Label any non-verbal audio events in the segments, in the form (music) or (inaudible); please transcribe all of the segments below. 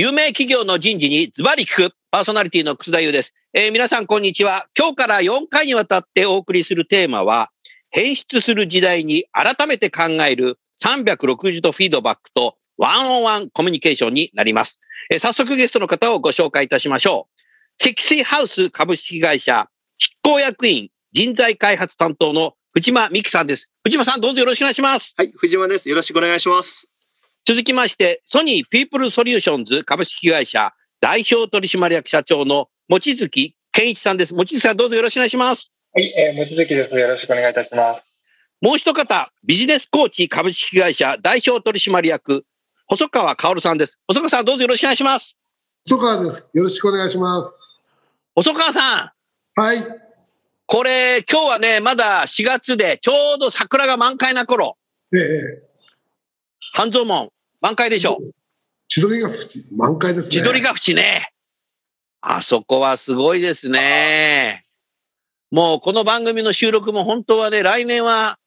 有名企業の人事にズバリ聞く、パーソナリティの楠田優です。えー皆さんこんにちは。今日から4回にわたってお送りするテーマは、変質する時代に改めて考える360度フィードバックとワンオンワンコミュニケーションになります。えー早速ゲストの方をご紹介いたしましょう。積水ハウス株式会社執行役員人材開発担当の藤間美希さんです。藤間さんどうぞよろしくお願いします。はい、藤間です。よろしくお願いします。続きまして、ソニーピープルソリューションズ株式会社代表取締役社長の望月健一さんです。望月さんどうぞよろしくお願いします。はい、えー、望月です。よろしくお願いいたします。もう一方、ビジネスコーチ株式会社代表取締役、細川薫さんです。細川さんどうぞよろしくお願いします。細川です。よろしくお願いします。細川さん、はい。これ今日はね、まだ4月でちょうど桜が満開な頃、ええ半蔵門満開でしょう。千鳥ヶ淵、満開ですね。千鳥ヶ淵ね。あそこはすごいですね。もうこの番組の収録も本当はね、来年は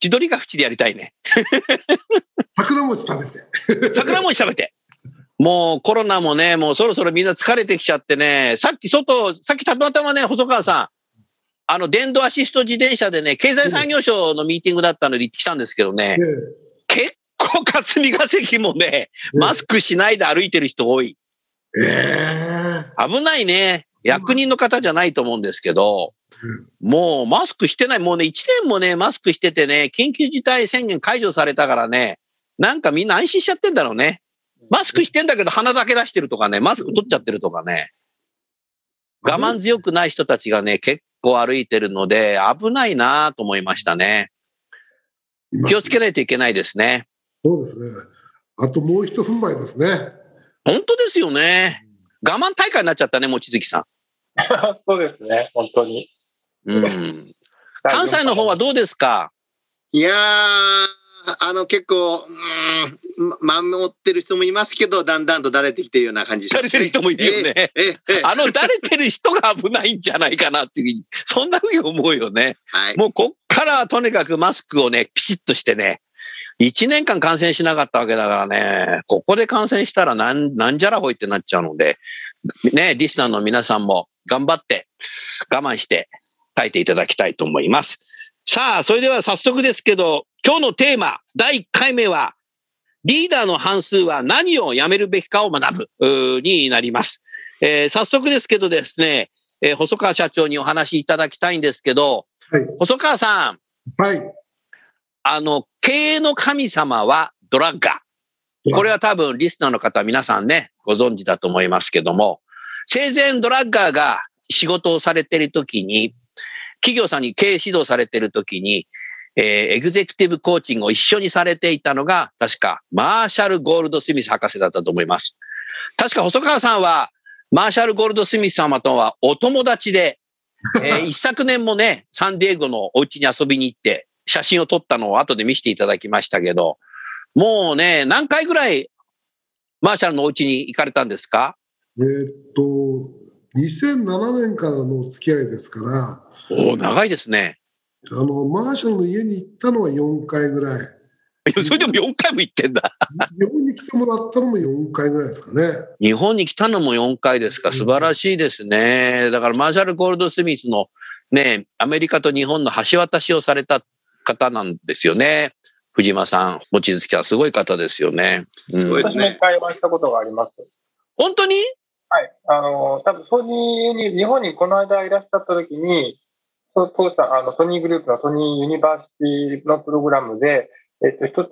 千鳥ヶ淵でやりたいね。桜餅食べて。桜餅食べて。もうコロナもね、もうそろそろみんな疲れてきちゃってね、さっき外、さっきたまたまね、細川さん、あの電動アシスト自転車でね、経済産業省のミーティングだったので行ってきたんですけどね、え結構霞が関もね、マスクしないで歩いてる人多い。ええ危ないね。役人の方じゃないと思うんですけど、もうマスクしてない、もうね、1年もね、マスクしててね、緊急事態宣言解除されたからね、なんかみんな安心しちゃってんだろうね。マスクしてんだけど鼻だけ出してるとかね、マスク取っちゃってるとかね。我慢強くない人たちがね、結構歩いてるので、危ないなと思いましたね。気をつけないといけないですね。そうですね。あともう一踏ん張りですね。本当ですよね。我慢大会になっちゃったね、望月さ (laughs) そうですね、本当に。ん。うん。関西の方はどうですか？いやー、あの結構、うーん、守ってる人もいますけど、だんだんとだれてきてるような感じしますだれてる人もいるよね。ええええあの、だれてる人が危ないんじゃないかなっていうふうに、そんなふうに思うよね。はい。もうこっからはとにかくマスクをね、ピシッとしてね、1年間感染しなかったわけだからね、ここで感染したらなんなんじゃらほいってなっちゃうので、ね、リスナーの皆さんも頑張って我慢して書いていただきたいと思います。さあ、それでは早速ですけど、今日のテーマ、第1回目は、リーダーの半数は何をやめるべきかを学ぶになります。えー早速ですけどですね、えー細川社長にお話しいただきたいんですけど、はい。細川さん、はい。あの、経営の神様はドラッガー。これは多分リスナーの方皆さんね、ご存知だと思いますけども、生前ドラッガーが仕事をされているときに、企業さんに経営指導されているときに、えーエグゼクティブコーチングを一緒にされていたのが、確かマーシャル・ゴールド・スミス博士だったと思います。確か細川さんは、マーシャル・ゴールド・スミス様とはお友達で、えー (laughs) 一昨年もね、サンディエゴのお家に遊びに行って、写真を撮ったのを後で見せていただきましたけど、もうね、何回ぐらいマーシャルのお家に行かれたんですか？えーっと、2007年からのお付き合いですから、おお、長いですね。あの、マーシャルの家に行ったのは4回ぐらい。(laughs) それでも4回も行ってんだ。日本に来てもらったのも4回ぐらいですかね。日本に来たのも4回ですか。素晴らしいですね。だからマーシャル・ゴールド・スミスのね、アメリカと日本の橋渡しをされた方なんですよね。藤間さん、望月はすごい方ですよね。すごいですね会話したことがあります。本当に？はい。あの、多分ソニーに、日本にこの間いらっしゃった時に、そう当社、あの、ソニーグループのソニーユニバーシティのプログラムで、えっと、一つ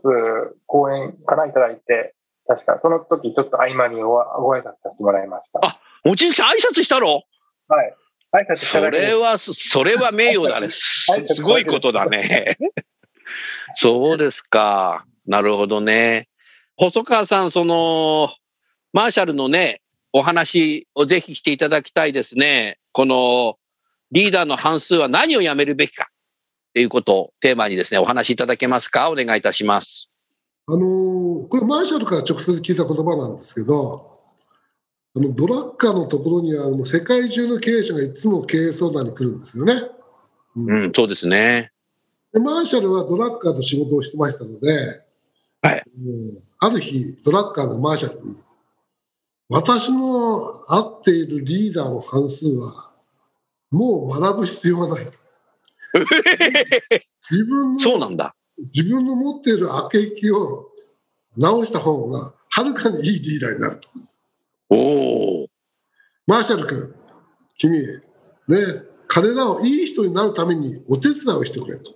講演かないただいて、確か、その時ちょっと合間にごご挨拶させてもらいました。あ望月さん挨拶したろはい。挨拶したそれは、それは名誉だね。すごいことだね。そうですか。なるほどね。細川さん、その、マーシャルのね、お話をぜひしていただきたいですね。この、リーダーの半数は何をやめるべきかっていうことをテーマにですね、お話しいただけますか？お願いいたします。あのーこれマーシャルから直接聞いた言葉なんですけど、あのドラッカーのところにはもう世界中の経営者がいつも経営相談に来るんですよね。うんうん、そうですね。でマーシャルはドラッカーと仕事をしてましたので、はいうんある日、ドラッカーがマーシャルに、私の会っているリーダーの半数は、もう学ぶ必要はない。(laughs) 自分のそうなんだ。自分の持っている悪役を直した方が、はるかにいいリーダーになると。おお。マーシャル君、君、ね、彼らをいい人になるためにお手伝いをしてくれと。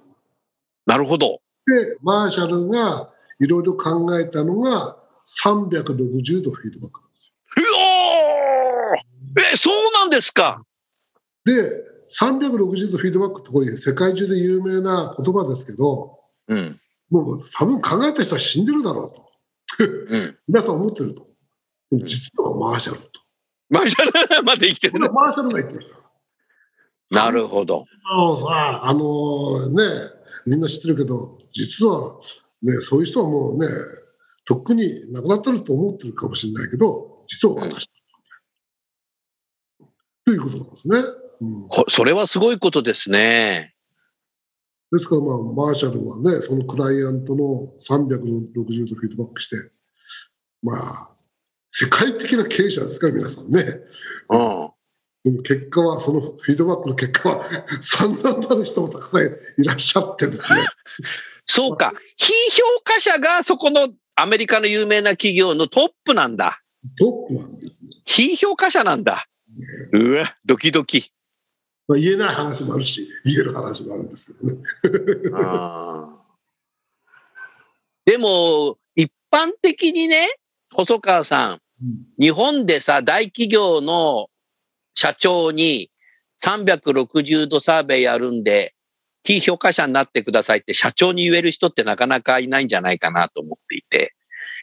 なるほど。で、マーシャルがいろいろ考えたのが、360度フィードバックなんですうおーえ、そうなんですか。よ。で、360度フィードバックってこれ世界中で有名な言葉ですけど、うん。もう多分考えた人は死んでるだろうと。うん。(laughs) 皆さん思ってると。実はマーシャルと。マーシャルまで生きてるこれはマーシャルが言ってました。なるほど。あのさ、あのね、みんな知ってるけど、実は、ね、そういう人はもうね、とっくに亡くなってると思ってるかもしれないけど、実は私だった、ということなんですね。うん、こそれはすごいことですね。ですから、まあ、マーシャルはね、そのクライアントの360度フィードバックして、まあ、世界的な経営者ですから、皆さんね。うん。でも結果は、そのフィードバックの結果は、(laughs) 散々なる人もたくさんいらっしゃってですね。(laughs) そうか。非評価者がそこのアメリカの有名な企業のトップなんだ。トップなんですね。非評価者なんだ。うわ、ドキドキ。まあ、言えない話もあるし、言える話もあるんですけどね。(laughs) でも、一般的にね、細川さん、日本でさ、大企業の社長に360度サーベイやるんで、非評価者になってくださいって社長に言える人ってなかなかいないんじゃないかなと思っていて、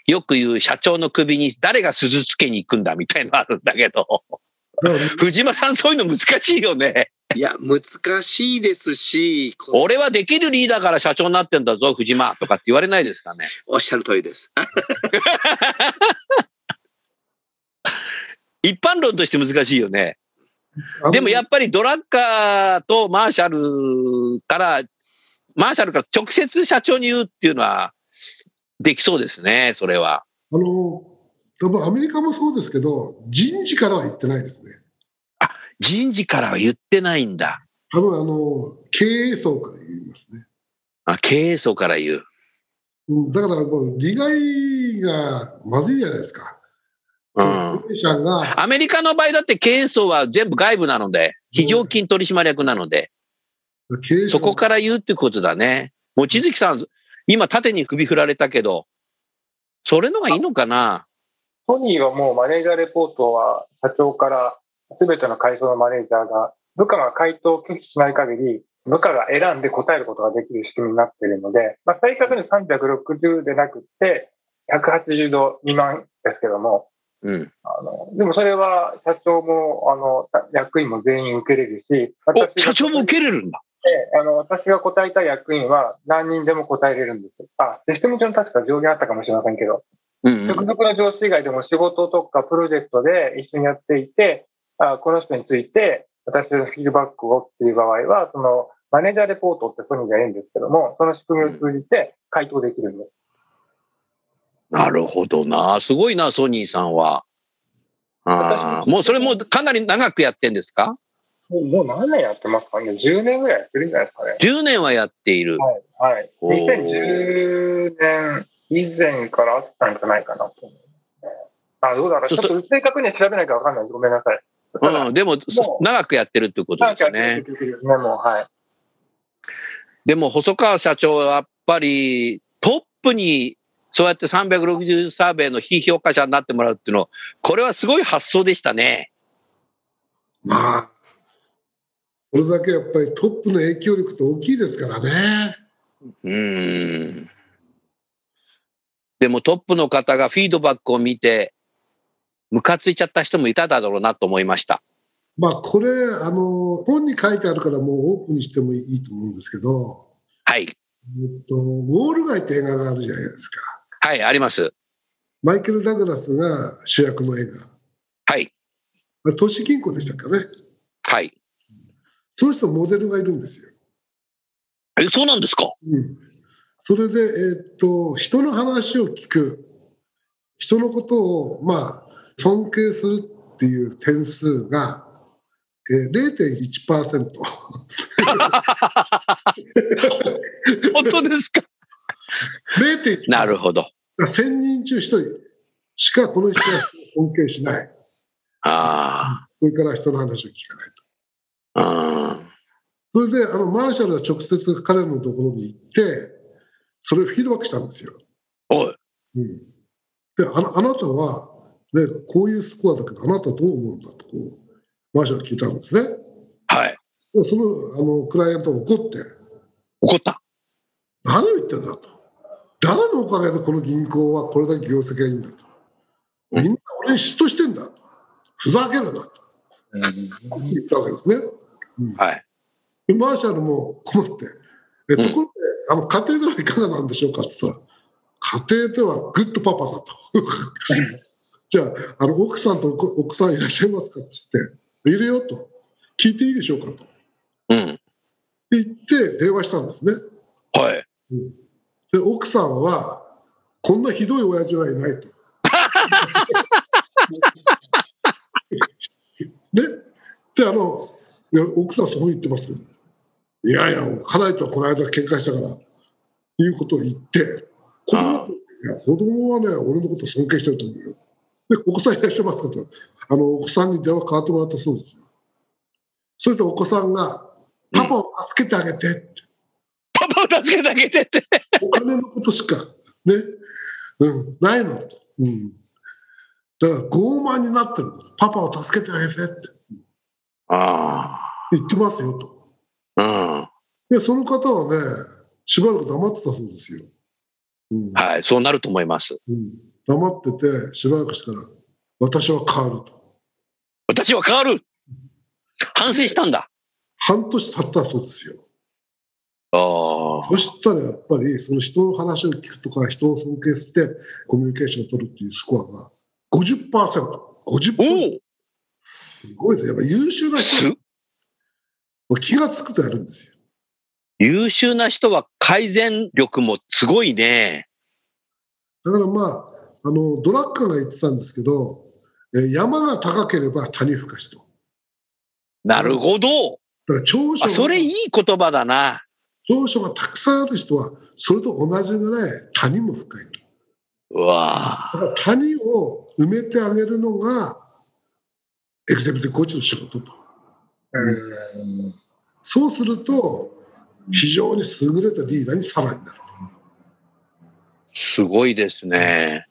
よく言う社長の首に誰が鈴つけに行くんだみたいのあるんだけど、藤間さんそういうの難しいよね。いや、難しいですし、こ俺はできるリーダーから社長になってんだぞ、藤間とかって言われないですかね。おっしゃる通りです。(laughs) 一般論として難しいよね。でもやっぱりドラッカーとマーシャルから、マーシャルから直接社長に言うっていうのはできそうですね、それは。あの、多分アメリカもそうですけど、人事からは言ってないですね。人事からは言ってないんだ。多分あの、経営層から言いますね。あ経営層から言う。うんだからもう利害がまずいじゃないですか。うん。アメリカの場合だって経営層は全部外部なので、非常勤取締役なので、経営者そこから言うってことだね。望月さん、今縦に首振られたけど、それのがいいのかな？ソニーはもうマネージャーレポートは社長から全ての階層のマネージャーが部下が回答を拒否しない限り部下が選んで答えることができる仕組みになっているので、まあ、正確に360でなくって180度未満ですけども、うん。あのでもそれは社長もあの役員も全員受けれるし、社長も受けれるんだ。あの私が答えたい役員は何人でも答えれるんです。あ、システム上に確か上限あったかもしれませんけど、うん、うん。直属の上司以外でも仕事とかプロジェクトで一緒にやっていて、あこの人について私のフィードバックをっていう場合は、そのマネージャーレポートってソニーがいるんですけども、その仕組みを通じて回答できるんです。なるほどな。すごいな、ソニーさんは。あーもうそれもかなり長くやってんですか？もうもう何年やってますかね ?10 年ぐらいやってるんじゃないですかね。?10 年はやっている。はい。はい。おー2010年以前からあったんじゃないかなと思。あ、どうだろう？ちょっとと正確には調べないからわかんないです。ごめんなさい。うん、でも、長くやってるってことですね。ですね、もう、はい。でも、細川社長はやっぱりトップにそうやって360サーベイの非評価者になってもらうっていうの、これはすごい発想でしたね。まあ、これだけやっぱりトップの影響力って大きいですからね。うん。でもトップの方がフィードバックを見て、ムカついちゃった人もいただろうなと思いました。まあ、これ、あの、本に書いてあるからもうオープンにしてもいいと思うんですけど、はい。えっと、ウォール街って映画があるじゃないですか。はい、あります。マイケル・ダグラスが主役の映画。はい。都市銀行でしたかね。はい。その人モデルがいるんですよ。え、そうなんですか？うん、それで、えーっと、人の話を聞く、人のことを、まあ、尊敬するっていう点数が、えー、0.1%。(laughs) 本当ですか？0.1%。なるほど。1000人中1人しかこの人は尊敬しない。あそれから人の話を聞かないと。あ。うん。それで、あの、マーシャルは直接彼のところに行って、それをフィードバックしたんですよ。おい。うん、であな、あなたは、ね、こういうスコアだけど、あなたはどう思うんだとこう、マーシャルが聞いたんですね。はい。でそのあのクライアントが怒って、怒った。何を言ってんだと。誰のおかげでこの銀行はこれだけ業績がいいんだと。みんな俺に嫉妬してんだと。ふざけるなと言ったわけですね。はい。でマーシャルも困って、えところで、あの家庭ではいかがなんでしょうかって言ったら、家庭ではグッドパパだと。(laughs) じゃあ、あの奥さんと奥奥さんいらっしゃいますかって言って、いるよと。聞いていいでしょうかと。ってうん。言って電話したんですね。はい。で、奥さんは、こんなひどい親父はいないと。(laughs) ね。で、あの、奥さんそう言ってますけど、いやいや、家内とはこの間喧嘩したから、いうことを言って、子供といや子供はね、俺のこと尊敬してると思うよ。で、お子さんいらっしゃいますかと、あの、お子さんに電話変わってもらったそうですよ。それでお子さんが、パパを助けてあげてって。を助けてあげてって。お金のことしか、ね、うん、ないの。うん。だから傲慢になってるの。パパを助けてあげてってあ言ってますよと。あ。で、その方はね、しばらく黙ってたそうですよ。うんうん。はい。そうなると思います。うん、黙ってて、しばらくしたら、私は変わると。私は変わる。反省したんだ。半年経ったそうですよ。ああ。そしたらやっぱり、その人の話を聞くとか、人を尊敬してコミュニケーションを取るっていうスコアが50%。50%。おおすごいです。やっぱ優秀な人気がつくとやるんですよ。優秀な人は改善力もすごいね。だからまあ、あの、ドラッカーが言ってたんですけど、えー山が高ければ谷深しと。なるほど。だから長所あ、それいい言葉だな。長所がたくさんある人は、それと同じぐらい谷も深いと。うわだから谷を埋めてあげるのが、エグゼクティブコーチの仕事と。そうすると、非常に優れたリーダーにさらになる。すごいですね。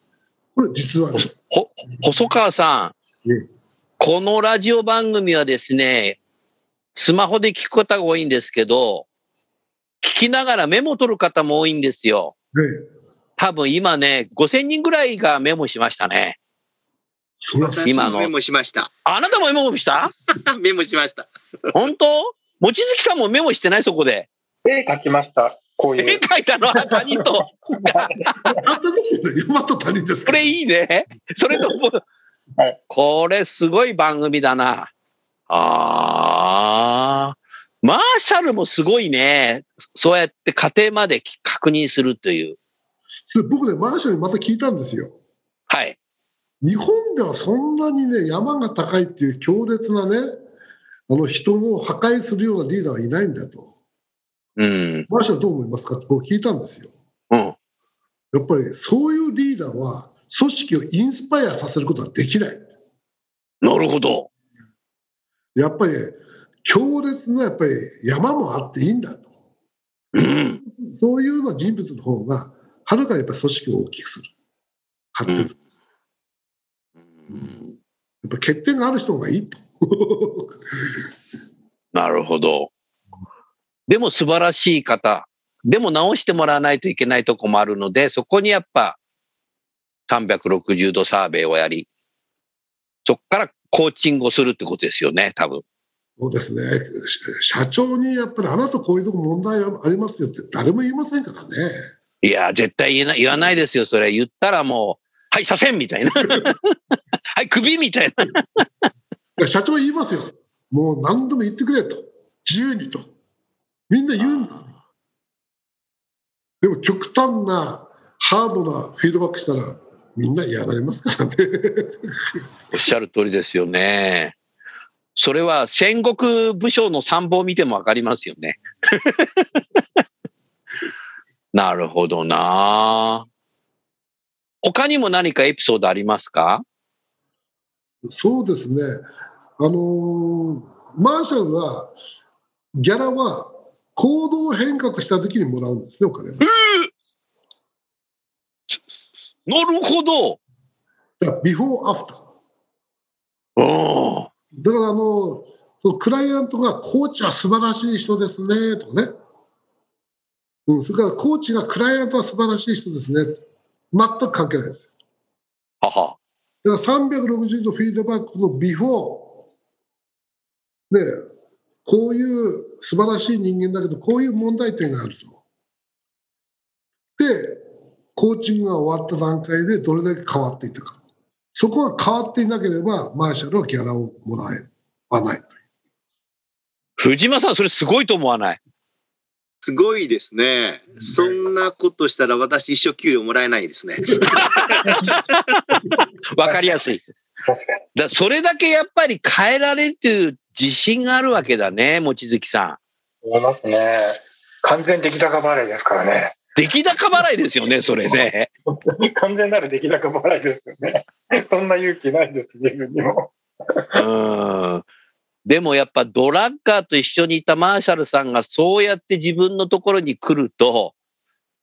これ実はです。ほ、細川さんうん。このラジオ番組はですね、スマホで聞く方が多いんですけど、聞きながらメモ取る方も多いんですよ。ね、多分今ね、5000人ぐらいがメモしましたね。今のもメモしました。あなたもメモした？(laughs) メモしました。本当？望月さんもメモしてないそこで。絵描きました。こうい絵う。描いたのは他人と。(laughs) 簡単ですよね。山と谷です。これいいね。それともはい、これすごい番組だな。ああ。マーシャルもすごいね。そうやって家庭まで確認するという。僕ね、マーシャルにまた聞いたんですよ。はい。日本ではそんなにね、山が高いっていう強烈なね、あの人を破壊するようなリーダーはいないんだと。うん。マーシャルどう思いますか？って僕聞いたんですよ。うん。やっぱりそういうリーダーは組織をインスパイアさせることはできない。なるほど。やっぱり強烈なやっぱり山もあっていいんだと。うん。そういうような人物の方がはるかにやっぱり組織を大きくする。発展する。うんやっぱ欠点がある人がいいと。(laughs) なるほど。でも素晴らしい方。でも直してもらわないといけないとこもあるので、そこにやっぱ360度サーベイをやり、そこからコーチングをするってことですよね、多分。そうですね。し社長にやっぱりあなたこういうとこ問題ありますよって誰も言いませんからね。いや、絶対言えない、言わないですよ、それ。言ったらもう、はい、左遷みたいな。(laughs) はい、首みたいな。社長言いますよ。もう何度も言ってくれと。自由にと。みんな言うんですよ。でも極端な、ハードなフィードバックしたら、みんな嫌がりますからね。おっしゃる通りですよね。それは戦国武将の参謀を見てもわかりますよね。(laughs) なるほどな。他にも何かエピソードありますか？そうですね。あのーマーシャルは、ギャラは行動変革した時にもらうんですね、お金は。なるほど。ビフォーアフター。おだからあの、そのクライアントがコーチは素晴らしい人ですねとかね。うん、それからコーチがクライアントは素晴らしい人ですね。全く関係ないです。はは。だから360度フィードバックのビフォー。で、こういう素晴らしい人間だけど、こういう問題点があると。で、コーチングが終わった段階でどれだけ変わっていったか。そこが変わっていなければ、マーシャルはギャラをもらえはない。藤間さん、それすごいと思わない？すごいですね。そんなことしたら私一生給料もらえないですね。(laughs) わかりやすい。確かに。だそれだけやっぱり変えられるという自信があるわけだね、望月さん。思いますね。完全出来高払いですからね。出来高払いですよね、(laughs) それね。完全なる出来高払いですよね。(laughs) そんな勇気ないです、自分にも。うん。でもやっぱドラッカーと一緒にいたマーシャルさんがそうやって自分のところに来ると、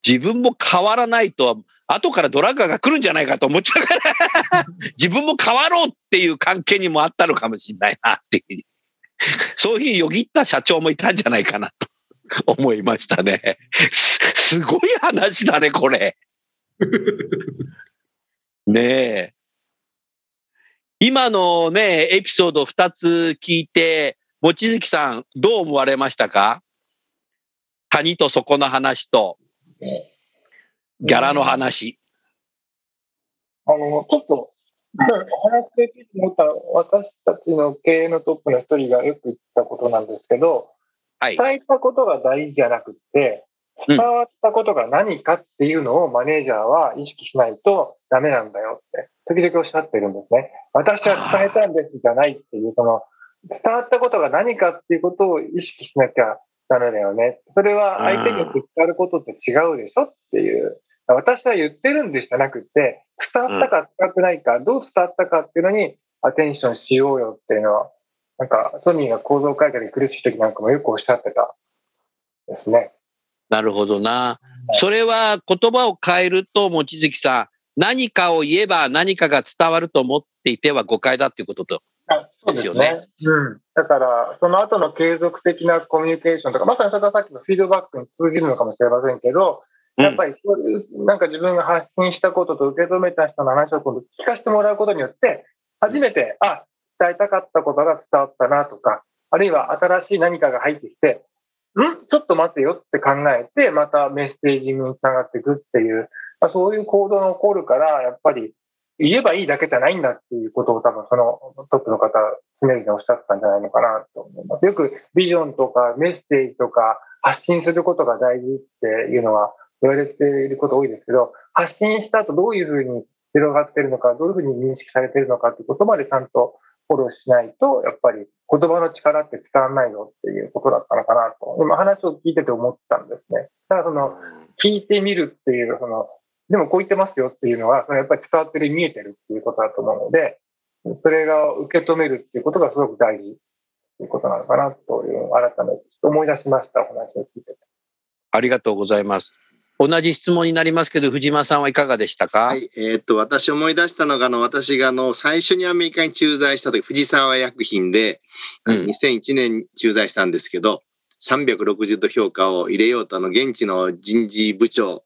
自分も変わらないと、後からドラッカーが来るんじゃないかと思っちゃうから、(laughs) 自分も変わろうっていう関係にもあったのかもしれないなっていう。そういうふうによぎった社長もいたんじゃないかなと (laughs) 思いましたね。すすごい話だね、これ。(laughs) ねえ。今のね、エピソード2つ聞いて、望月さん、どう思われましたか？谷と底の話と、ギャラの話。あの、ちょっと、お話で聞いて思った私たちの経営のトップの一人がよく言ったことなんですけど、はい。伝えたことが大事じゃなくて、うん伝わったことが何かっていうのをマネージャーは意識しないとダメなんだよって、時々おっしゃってるんですね。私は伝えたんですじゃないっていう、その、伝わったことが何かっていうことを意識しなきゃダメだよね。それは相手によって伝わることって違うでしょっていう。私は言ってるんでじゃなくて、伝わったか伝わってないか、どう伝わったかっていうのにアテンションしようよっていうのは、なんかソニーが構造改革で苦しい時なんかもよくおっしゃってたですね。なるほどな。それは言葉を変えると、望月さん、何かを言えば何かが伝わると思っていては誤解だっていうことと。あそうですよね。うん。だから、その後の継続的なコミュニケーションとか、まさにそれがさっきのフィードバックに通じるのかもしれませんけど、やっぱりそういう、なんか自分が発信したことと受け止めた人の話を今度聞かせてもらうことによって、初めて、あ、伝えたかったことが伝わったなとか、あるいは新しい何かが入ってきて、ん？ちょっと待てよって考えて、またメッセージにつながっていくっていう、まあ、そういう行動が起こるから、やっぱり言えばいいだけじゃないんだっていうことを多分そのトップの方、常々おっしゃったんじゃないのかなと思います。よくビジョンとかメッセージとか発信することが大事っていうのは言われていること多いですけど、発信した後どういうふうに広がってるのか、どういうふうに認識されてるのかってことまでちゃんとフォローしないと、やっぱり言葉の力って伝わらないよっていうことだったのかなと、今話を聞いてて思ったんですね。ただその、聞いてみるっていう、その、でもこう言ってますよっていうのは、そのやっぱり伝わってる、見えてるっていうことだと思うので、それが受け止めるっていうことがすごく大事っていうことなのかなという、改めて思い出しました、お話を聞いてて。ありがとうございます。同じ質問になりますけど、藤間さんはいかがでしたか、はい、えーっと、私思い出したのが、あの、私があの、最初にアメリカに駐在した時、藤沢薬品で、うん2001年駐在したんですけど、360度評価を入れようと、あの、現地の人事部長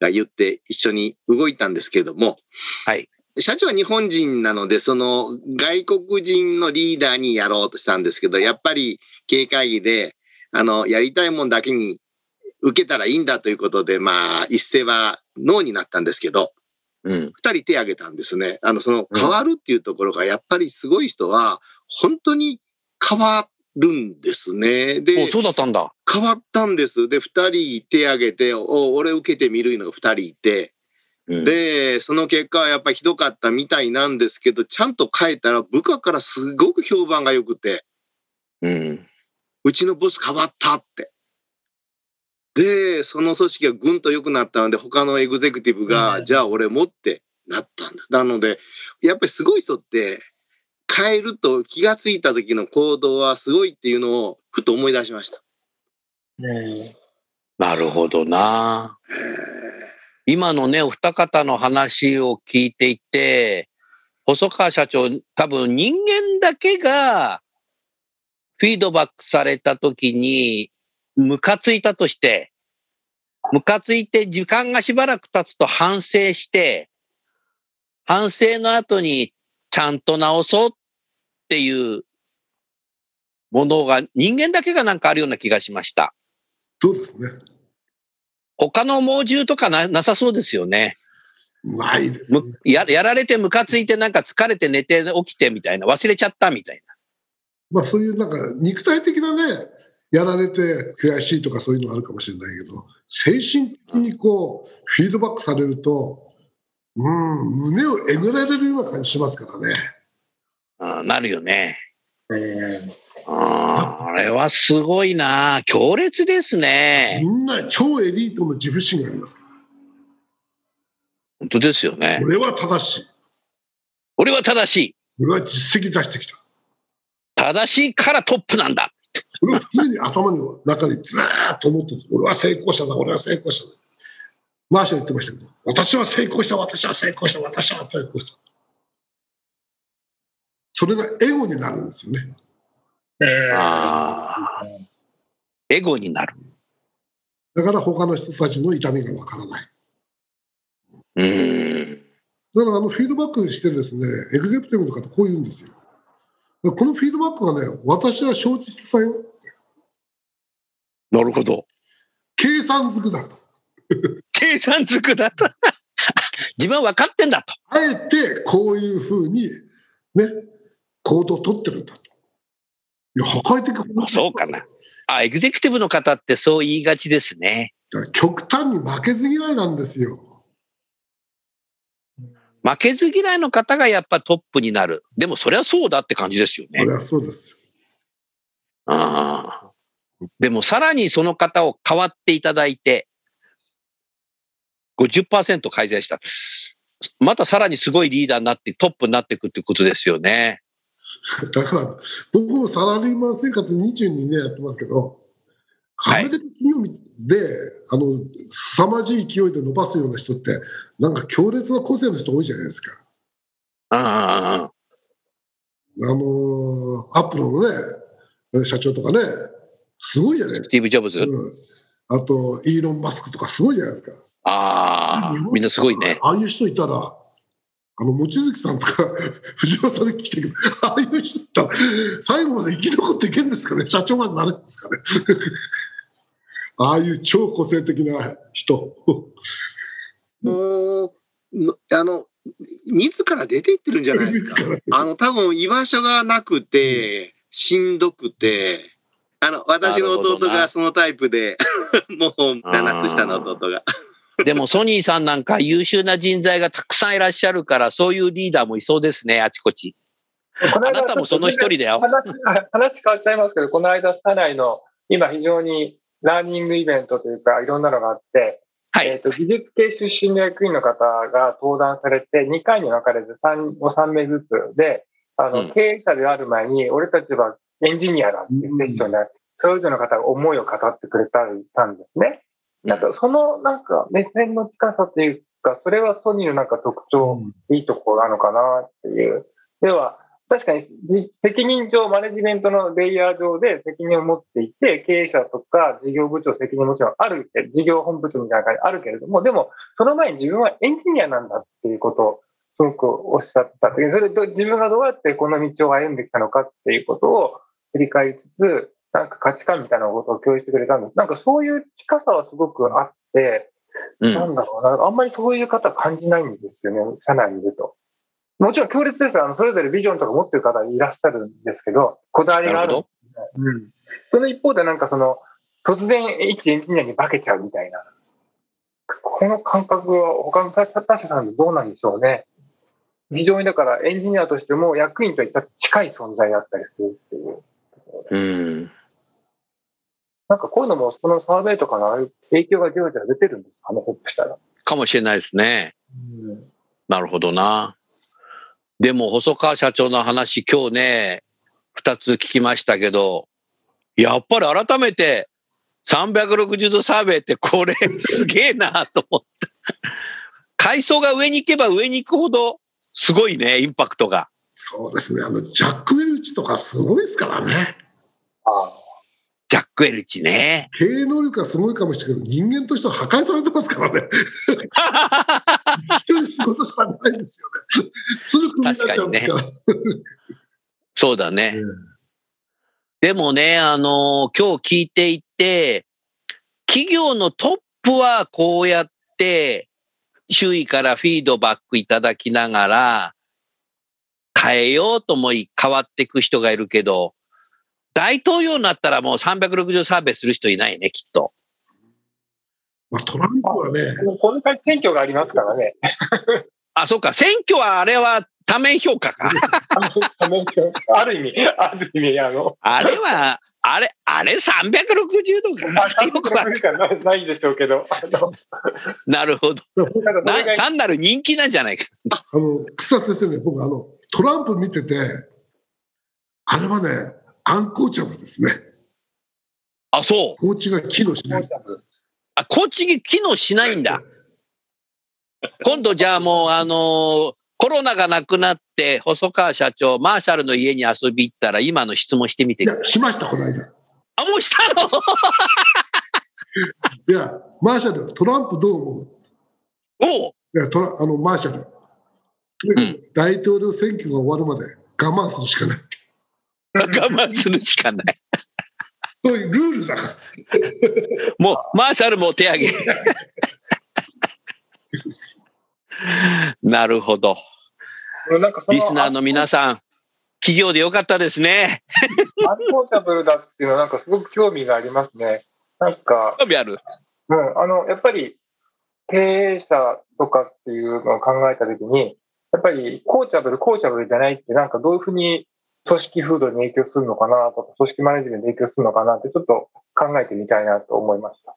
が言って一緒に動いたんですけれども、はい。社長は日本人なので、その外国人のリーダーにやろうとしたんですけど、やっぱり経営会議で、あの、やりたいもんだけに受けたらいいんだということで、まあ、一斉はノーになったんですけど、うん。二人手挙げたんですね。あの、そのうん変わるっていうところが、やっぱりすごい人は、本当に変わるんですね。でお、そうだったんだ。変わったんです。で、二人手挙げて、お俺受けてみるのが二人いて、うん、で、その結果はやっぱりひどかったみたいなんですけど、ちゃんと変えたら部下からすごく評判が良くて、うん。うちのボス変わったって。で、その組織がぐんと良くなったので、他のエグゼクティブが、うんじゃあ俺もってなったんです。なので、やっぱりすごい人って、変えると気がついた時の行動はすごいっていうのをふと思い出しました。なるほどな。今のね、お二方の話を聞いていて、細川社長、多分人間だけがフィードバックされた時に、ムカついたとして、ムカついて時間がしばらく経つと反省して、反省の後にちゃんと直そうっていうものが人間だけがなんかあるような気がしました。そうですね。他の猛獣とかななさそうですよね。ないです、ねむ。ややられてムカついてなんか疲れて寝て起きてみたいな忘れちゃったみたいまあそういうなんか肉体的なね、やられて悔しいとかそういうのあるかもしれないけど、精神的にこう、フィードバックされると、うん、胸をえぐられるような感じしますからね。な、うんなるよね。えああれはすごいな強烈ですね。みんな超エリートの自負心がありますから。本当ですよね。俺は正しい。俺は正しい。俺は実績出してきた。正しいからトップなんだ。それを常に頭の中にずーっと思ってるんです。俺は成功者だ、俺は成功者だ。マーシャ言ってましたけど、私は成功した、私は成功した、私は成功した。それがエゴになるんですよね。ああ。エゴになる。だから他の人たちの痛みがわからない。うーん。だからあのフィードバックしてですね、エグゼクティブの方こう言うんですよ。このフィードバックがね、私は承知してたよ。なるほど。計算づくだと。(laughs) 計算づくだと。(laughs) 自分は分かってんだと。あえてこういうふうにね、行動を取ってるんだと。いや、破壊的あそうかな。あ、エグゼクティブの方ってそう言いがちですね。極端に負けず嫌いなんですよ。負けず嫌いの方がやっぱトップになる。でもそれはそうだって感じですよねそれ。はそうです。ああ。でもさらにその方を変わっていただいて、50%改善した。またさらにすごいリーダーになって、トップになっていくってことですよね。(laughs) だから、僕もサラリーマン生活22年やってますけど、はいアメリカ企業で、あの、凄まじい勢いで伸ばすような人って、なんか強烈な個性の人多いじゃないですか。ああ。あの、アップルのね、社長とかね、すごいじゃないですか。スティーブ・ジョブズ？うん、あと、イーロン・マスクとかすごいじゃないですか。ああ。みんなすごいね。ああいう人いたら、あの、望月さんとか、(laughs) 藤原さんで来てるああいう人いたら、最後まで生き残っていけんですかね社長までなれるんですかねああいう超個性的な人。も (laughs) う、のあの、自ら出ていってるんじゃないですか。あの、多分居場所がなくて、しんどくて、あの、私の弟がそのタイプで、(laughs) もう7つ下の弟が。でもソニーさんなんか優秀な人材がたくさんいらっしゃるから、そういうリーダーもいそうですね、あちこち。あなたもその一人だよ。話話変わっちゃいますけど、この間、社内の今非常にラーニングイベントというか、いろんなのがあって、はい。えっと技術系出身の役員の方が登壇されて、2回に分かれて 3, 3名ずつで、あの、うん。経営者である前に、俺たちはエンジニアだっていうセッションで、それぞれの方が思いを語ってくれたりしたんですね。なんかそのなんか目線の近さというか、それはソニーのなんか特徴、いいところなのかなっていう。では、確かにじ責任上、マネジメントのレイヤー上で責任を持っていて、経営者とか事業部長責任もちろんあるって、事業本部長みたいな感じあるけれども、でも、その前に自分はエンジニアなんだっていうことをすごくおっしゃった。でそれと自分がどうやってこの道を歩んできたのかっていうことを振り返りつつ、なんか価値観みたいなことを共有してくれたんです。なんかそういう近さはすごくあって、うんなんだろうな、あんまりそういう方感じないんですよね、社内にいると。もちろん強烈ですよ。あの、それぞれビジョンとか持ってる方いらっしゃるんですけど、こだわりがあるね。うん。その一方でなんかその、突然一エンジニアに化けちゃうみたいな。この感覚は他の他社さんでどうなんでしょうね。非常にだからエンジニアとしても役員といった近い存在だったりするっていう。うん。なんかこういうのもそのサーベイとかの影響がじわじわ出てるんですかね、ひょっとしたら。かもしれないですね。うんなるほどな。でも、細川社長の話、今日ね、二つ聞きましたけど、やっぱり改めて、360度サーベイってこれすげえなと思った。階層が上に行けば上に行くほどすごいね、インパクトが。そうですね。あの、ジャック・ウェルチとかすごいですからね。ああジャック・エルチね。経営能力はすごいかもしれないけど、人間としては破壊されてますからね。一人仕事したくないんですよね。すぐクビになっちゃうんですから。そうだね。えでもね、あの今日聞いていて、企業のトップはこうやって、周囲からフィードバックいただきながら、変えようと思い変わっていく人がいるけど、大統領になったらもう360サーベイする人いないね、きっと。まあ、トランプはね、もうこの回選挙がありますからね。(laughs) あ、そうか、選挙はあれは多面評価か。(laughs) ある意味、ある意味、あの、あれは、あれ、あれ360度かな。よくわ無理かなないでしょうけど、なるほど。単なる人気なんじゃないか。あの、草先生ね、僕あの、トランプ見てて、あれはね、アンコーチャブルですね。あ、そう。コーチが機能しない。あ、コーチに機能しないんだ。今度じゃあもう、あのーコロナがなくなって、細川社長、マーシャルの家に遊び行ったら、今の質問してみてい。や、しました、この間。あ、もうしたの？(laughs) いや、マーシャル、トランプどう思う？おういやトラあのマーシャル、とにかく大統領選挙が終わるまで我慢するしかない。(laughs) 我慢するしかない。そういうルールだから。もう、マーシャルも手挙げ。なるほど。リスナーの皆さん、企業でよかったですね。アンコーチャブルだっていうのはなんかすごく興味がありますね。なんか、興味ある。うん、あの、やっぱり経営者とかっていうのを考えたときに、やっぱりコーチャブル、コーチャブルじゃないってなんかどういうふうに組織風土に影響するのかなとか、組織マネジメントに影響するのかなってちょっと考えてみたいなと思いました。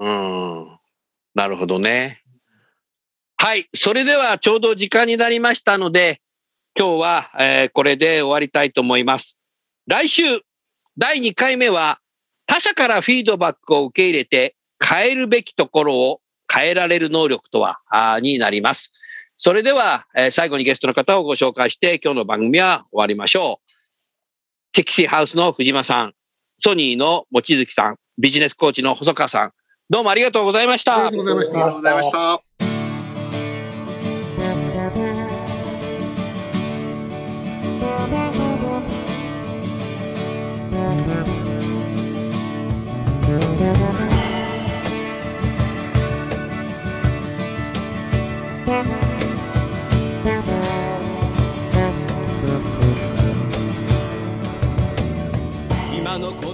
うん。なるほどね。はい。それではちょうど時間になりましたので、今日は、えーこれで終わりたいと思います。来週、第2回目は、他者からフィードバックを受け入れて変えるべきところを変えられる能力とは、あになります。それでは、えー最後にゲストの方をご紹介して、今日の番組は終わりましょう。テキシーハウスの藤間さん、ソニーの望月さん、ビジネスコーチの細川さん、どうもありがとうございましたありが。とうございました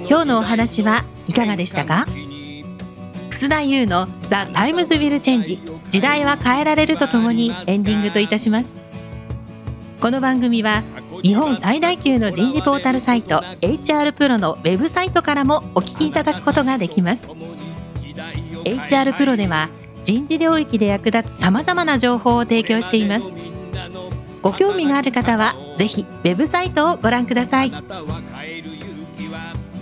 今日のお話はいかがでしたか？楠田優の「 The Times Will Change 時代は変えられる」とともにエンディングといたします。この番組は日本最大級の人事ポータルサイト HR プロのウェブサイトからもお聞きいただくことができます。HR プロでは人事領域で役立つさまざまな情報を提供しています。ご興味がある方はぜひウェブサイトをご覧ください。